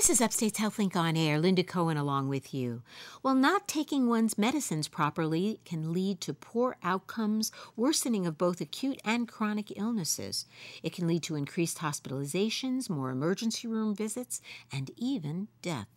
This is Upstate's HealthLink on Air. Linda Cohen along with you. Well, not taking one's medicines properly can lead to poor outcomes, worsening of both acute and chronic illnesses. It can lead to increased hospitalizations, more emergency room visits, and even death.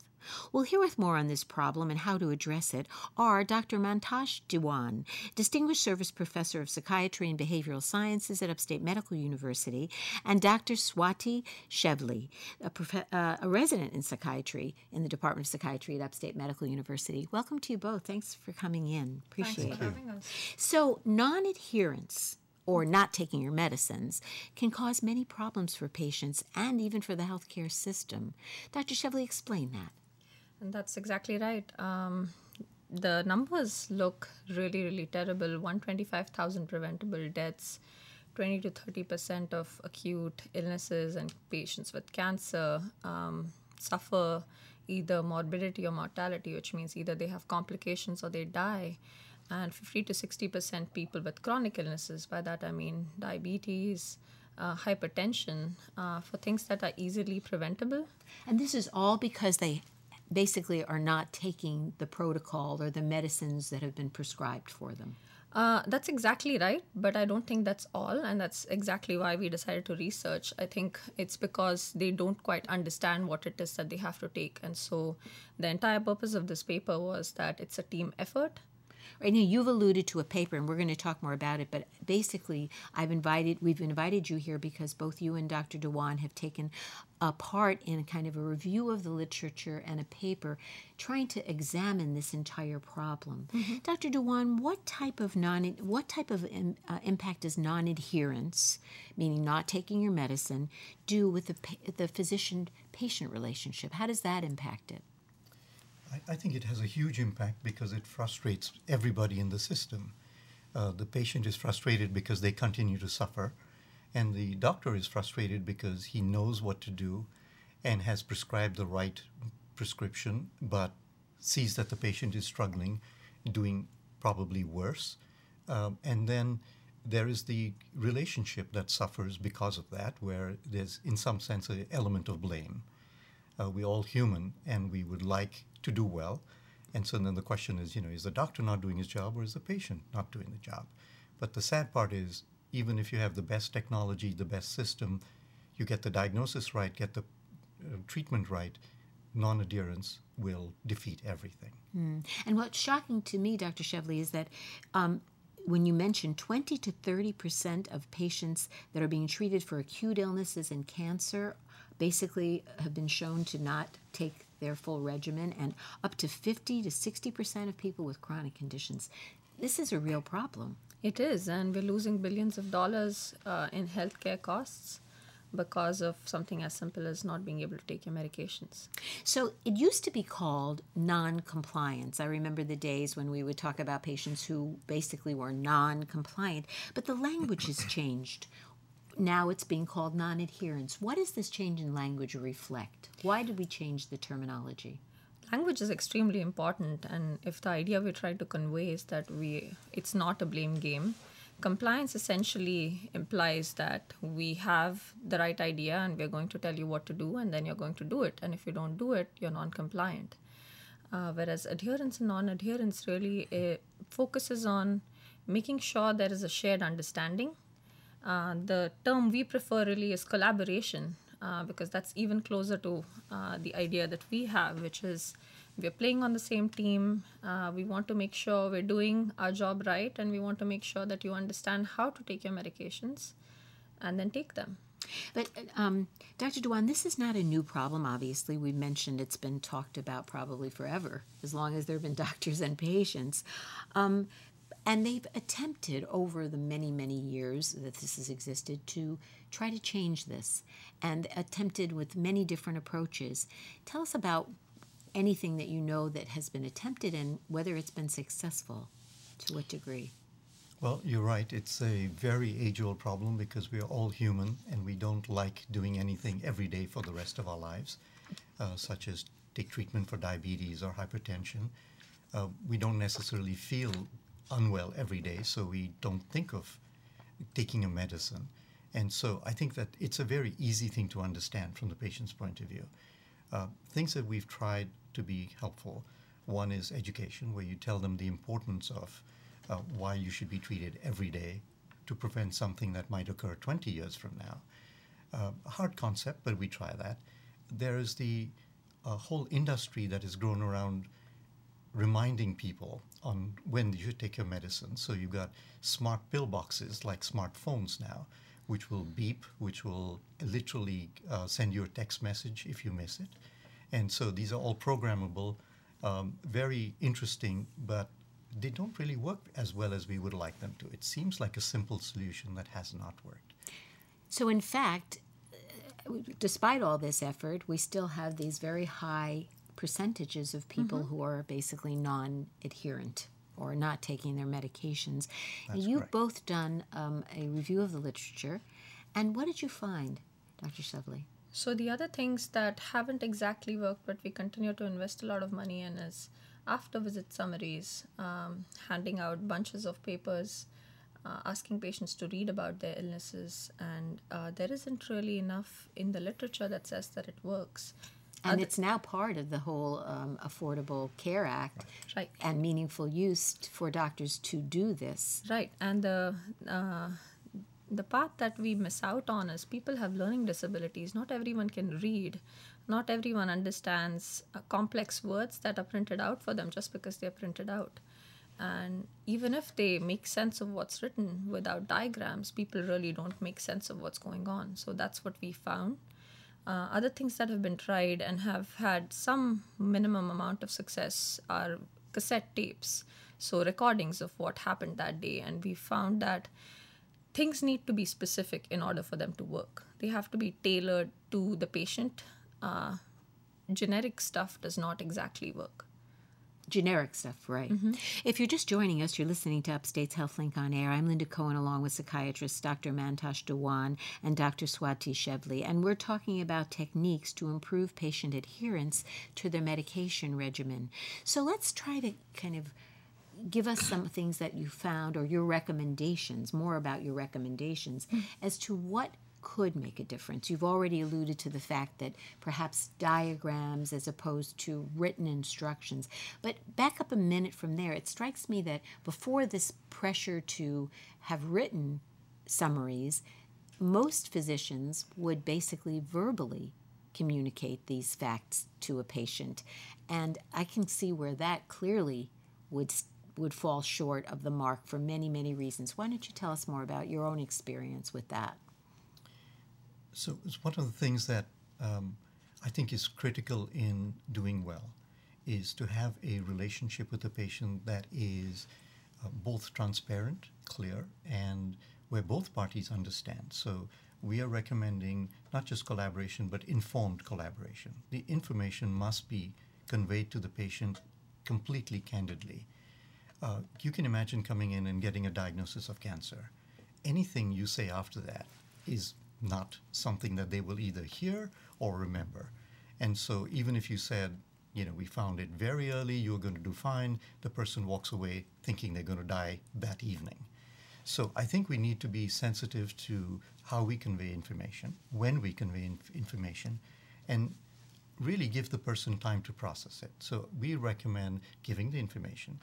Well, hear with more on this problem and how to address it are Dr. Mantosh Dewan, Distinguished Service Professor of Psychiatry and Behavioral Sciences at Upstate Medical University, and Dr. Swati Shevely, a, prof- uh, a resident in psychiatry in the Department of Psychiatry at Upstate Medical University. Welcome to you both. Thanks for coming in. Appreciate Thanks for having us. So, non adherence or not taking your medicines can cause many problems for patients and even for the healthcare system. Dr. Shevely, explain that. And that's exactly right. Um, the numbers look really, really terrible 125,000 preventable deaths, 20 to 30% of acute illnesses and patients with cancer um, suffer either morbidity or mortality, which means either they have complications or they die. And 50 to 60% people with chronic illnesses, by that I mean diabetes, uh, hypertension, uh, for things that are easily preventable. And this is all because they basically are not taking the protocol or the medicines that have been prescribed for them. Uh, that's exactly right, but I don't think that's all, and that's exactly why we decided to research. I think it's because they don't quite understand what it is that they have to take, and so the entire purpose of this paper was that it's a team effort. Right now, you've alluded to a paper, and we're going to talk more about it. But basically, I've invited, we've invited you here because both you and Dr. Dewan have taken a part in kind of a review of the literature and a paper trying to examine this entire problem. Mm-hmm. Dr. Dewan, what type of non, what type of uh, impact does non-adherence, meaning not taking your medicine, do with the the physician-patient relationship? How does that impact it? I, I, think it has a huge impact because it frustrates everybody in the system. Uh, the patient is frustrated because they continue to suffer, and the doctor is frustrated because he knows what to do and has prescribed the right prescription, but sees that the patient is struggling, doing probably worse. Um, and then there is the relationship that suffers because of that, where there's, in some sense, an element of blame. Uh, we're all human, and we would like to do well. And so then the question is, you know, is the doctor not doing his job or is the patient not doing the job? But the sad part is, even if you have the best technology, the best system, you get the diagnosis right, get the uh, treatment right, non adherence will defeat everything. Mm. And what's shocking to me, Dr. Shevely, is that um, when you mention 20 to 30 percent of patients that are being treated for acute illnesses and cancer basically have been shown to not take their full regimen, and up to 50 to 60 percent of people with chronic conditions. This is a real problem. It is, and we're losing billions of dollars uh, in healthcare costs because of something as simple as not being able to take your medications. So it used to be called non compliance. I remember the days when we would talk about patients who basically were non compliant, but the language has changed now it's being called non adherence. What does this change in language reflect? Why did we change the terminology? Language is extremely important, and if the idea we try to convey is that we it's not a blame game, compliance essentially implies that we have the right idea and we're going to tell you what to do, and then you're going to do it. And if you don't do it, you're non compliant. Uh, whereas adherence and non adherence really uh, focuses on making sure there is a shared understanding uh, the term we prefer really is collaboration uh, because that's even closer to uh, the idea that we have, which is we're playing on the same team. Uh, we want to make sure we're doing our job right, and we want to make sure that you understand how to take your medications and then take them. But um, Dr. Dewan, this is not a new problem. Obviously, we mentioned it's been talked about probably forever, as long as there have been doctors and patients. Um, and they've attempted over the many, many years that this has existed to try to change this and attempted with many different approaches. Tell us about anything that you know that has been attempted and whether it's been successful, to what degree. Well, you're right. It's a very age old problem because we are all human and we don't like doing anything every day for the rest of our lives, uh, such as take treatment for diabetes or hypertension. Uh, we don't necessarily feel unwell every day, so we don't think of taking a medicine. And so I think that it's a very easy thing to understand from the patient's point of view. Uh, things that we've tried to be helpful. One is education, where you tell them the importance of uh, why you should be treated every day to prevent something that might occur 20 years from now. Uh, hard concept, but we try that. There is the uh, whole industry that has grown around reminding people on when you should take your medicine. So you've got smart pill boxes like smartphones now, which will beep, which will literally uh, send you a text message if you miss it. And so these are all programmable, um, very interesting, but they don't really work as well as we would like them to. It seems like a simple solution that has not worked. So, in fact, uh, despite all this effort, we still have these very high percentages of people Mm-hmm. who are basically non adherent or not taking their medications. That's You've correct. both done um, a review of the literature. And what did you find, Dr. Shevely? So the other things that haven't exactly worked, but we continue to invest a lot of money in, is after visit summaries, um, handing out bunches of papers, uh, asking patients to read about their illnesses, and uh, there isn't really enough in the literature that says that it works. And it's now part of the whole um, Affordable Care Act Right. and meaningful use for doctors to do this. Right, and the uh, the part that we miss out on is people have learning disabilities. Not everyone can read. Not everyone understands uh, complex words that are printed out for them just because they're printed out. And even if they make sense of what's written without diagrams, people really don't make sense of what's going on. So that's what we found. Uh, other things that have been tried and have had some minimum amount of success are cassette tapes, so recordings of what happened that day. And we found that things need to be specific in order for them to work. They have to be tailored to the patient. Uh, generic stuff does not exactly work. Generic stuff, right. Mm-hmm. If you're just joining us, you're listening to Upstate's HealthLink on Air. I'm Linda Cohen, along with psychiatrist Dr. Mantosh Dewan and Dr. Swati Shevely, and we're talking about techniques to improve patient adherence to their medication regimen. So let's try to kind of give us some things that you found or your recommendations, more about your recommendations mm. as to what could make a difference. You've already alluded to the fact that perhaps diagrams as opposed to written instructions. But back up a minute from there, it strikes me that before this pressure to have written summaries, most physicians would basically verbally communicate these facts to a patient. And I can see where that clearly would would fall short of the mark for many, many reasons. Why don't you tell us more about your own experience with that? So it's one of the things that um, I think is critical in doing well is to have a relationship with the patient that is uh, both transparent, clear, and where both parties understand. So we are recommending not just collaboration, but informed collaboration. The information must be conveyed to the patient completely candidly. Uh, you can imagine coming in and getting a diagnosis of cancer. Anything you say after that is not something that they will either hear or remember. And so, even if you said, you know, we found it very early, you're going to do fine, the person walks away thinking they're going to die that evening. So, I think we need to be sensitive to how we convey information, when we convey inf- information, and really give the person time to process it. So, we recommend giving the information,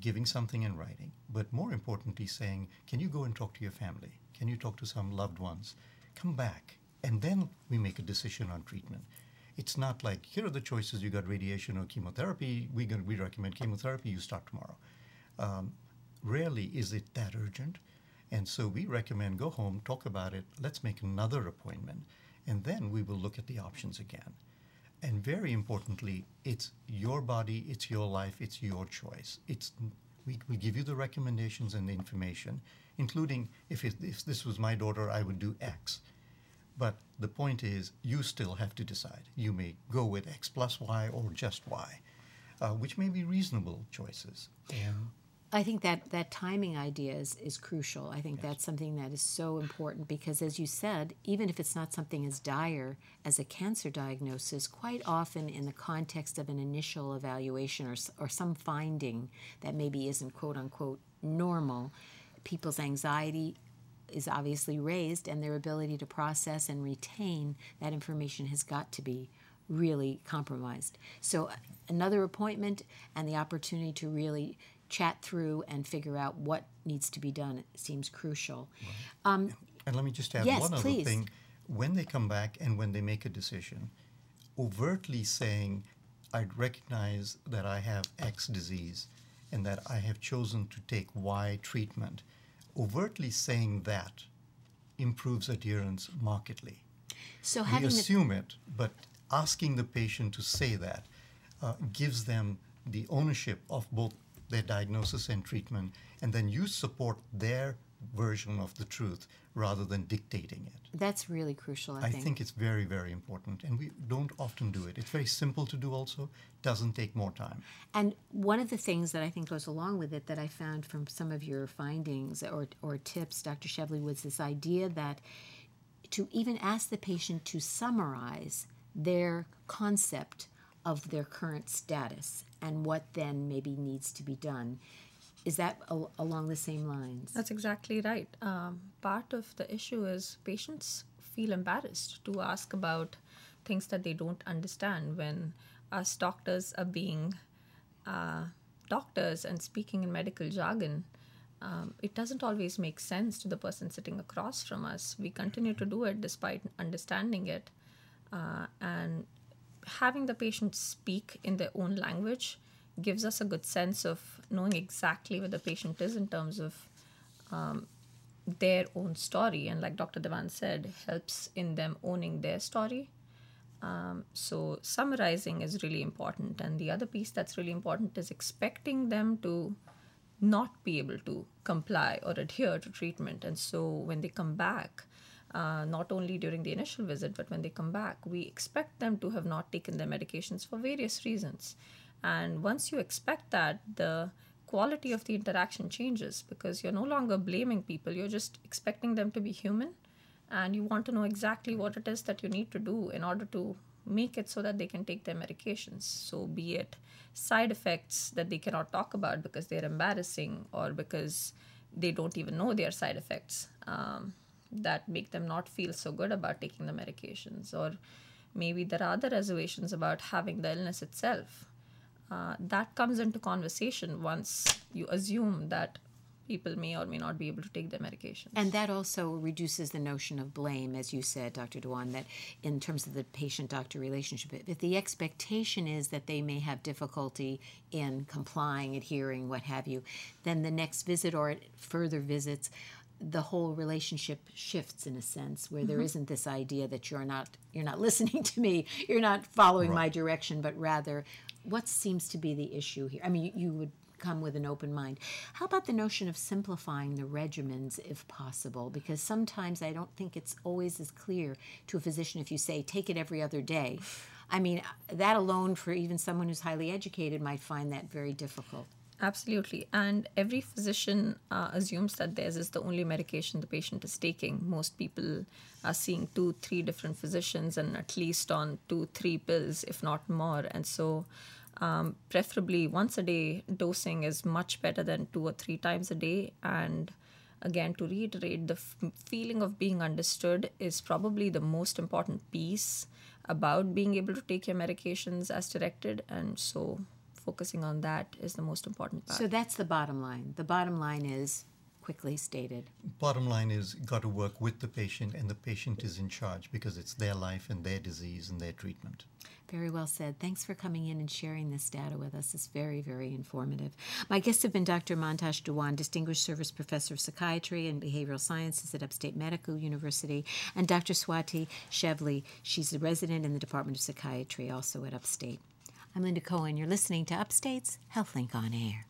giving something in writing, but more importantly, saying, Can you go and talk to your family? Can you talk to some loved ones? Come back. And then we make a decision on treatment. It's not like, here are the choices you got radiation or chemotherapy. We, we recommend chemotherapy, you start tomorrow. Um, rarely is it that urgent. And so we recommend go home, talk about it, let's make another appointment, and then we will look at the options again. And very importantly, it's your body, it's your life, it's your choice. It's we, we give you the recommendations and the information, including if, it, if this was my daughter, I would do X. But the point is, you still have to decide. You may go with X plus Y or just Y, uh, which may be reasonable choices. And I think that that timing idea is, is crucial. I think that's something that is so important because, as you said, even if it's not something as dire as a cancer diagnosis, quite often in the context of an initial evaluation or, or some finding that maybe isn't quote unquote normal, people's anxiety is obviously raised and their ability to process and retain that information has got to be really compromised. So, another appointment and the opportunity to really chat through and figure out what needs to be done seems crucial. Um, And let me just add Yes, one other please. thing. When they come back and when they make a decision, overtly saying, I recognize that I have X disease and that I have chosen to take Y treatment, overtly saying that improves adherence markedly. so, We having the, assume it, but asking the patient to say that uh, gives them the ownership of both their diagnosis and treatment, and then you support their version of the truth rather than dictating it. that's really crucial, I, I think it's very, very important, and we don't often do it. It's very simple to do, also, doesn't take more time. And one of the things that I think goes along with it that I found from some of your findings or, or tips, Dr. Shevley, was this idea that to even ask the patient to summarize their concept of their current status and what then maybe needs to be done. Is that al- along the same lines? That's exactly right. Um, part of the issue is patients feel embarrassed to ask about things that they don't understand when us doctors are being uh, doctors and speaking in medical jargon. Um, it doesn't always make sense to the person sitting across from us. We continue to do it despite understanding it. Uh, and having the patient speak in their own language gives us a good sense of knowing exactly where the patient is in terms of um, their own story. And like Dr. Dewan said, helps in them owning their story. Um, so summarizing is really important. And the other piece that's really important is expecting them to not be able to comply or adhere to treatment. And so when they come back, uh, not only during the initial visit, but when they come back, we expect them to have not taken their medications for various reasons. And once you expect that, the quality of the interaction changes because you're no longer blaming people, you're just expecting them to be human and you want to know exactly what it is that you need to do in order to make it so that they can take their medications. So, be it side effects that they cannot talk about because they're embarrassing or because they don't even know their side effects um, that make them not feel so good about taking the medications, or maybe there are other reservations about having the illness itself. Uh, that comes into conversation once you assume that people may or may not be able to take their medications. And that also reduces the notion of blame, as you said, Dr. Dewan, that in terms of the patient doctor relationship, if the expectation is that they may have difficulty in complying, adhering, what have you, then the next visit or further visits, the whole relationship shifts in a sense where there mm-hmm. isn't this idea that you're not you're not listening to me you're not following my direction but rather what seems to be the issue here i mean you, you would come with an open mind. How about the notion of simplifying the regimens if possible? Because sometimes I don't think it's always as clear to a physician if you say, take it every other day. I mean, that alone, for even someone who's highly educated, might find that very difficult. Absolutely. And every physician uh, assumes that theirs is the only medication the patient is taking. Most people are seeing two, three different physicians and at least on two, three pills, if not more. And so, um, preferably once a day dosing is much better than two or three times a day. And again, to reiterate, the f- feeling of being understood is probably the most important piece about being able to take your medications as directed. And so, focusing on that is the most important part. So that's the bottom line. The bottom line is quickly stated. Bottom line is got to work with the patient, and the patient is in charge because it's their life and their disease and their treatment. Very well said. Thanks for coming in and sharing this data with us. It's very, very informative. My guests have been Dr. Mantosh Dewan, Distinguished Service Professor of Psychiatry and Behavioral Sciences at Upstate Medical University, and Dr. Swati Shevli. She's a resident in the Department of Psychiatry, also at Upstate. I'm Linda Cohen. You're listening to Upstate's HealthLink on Air.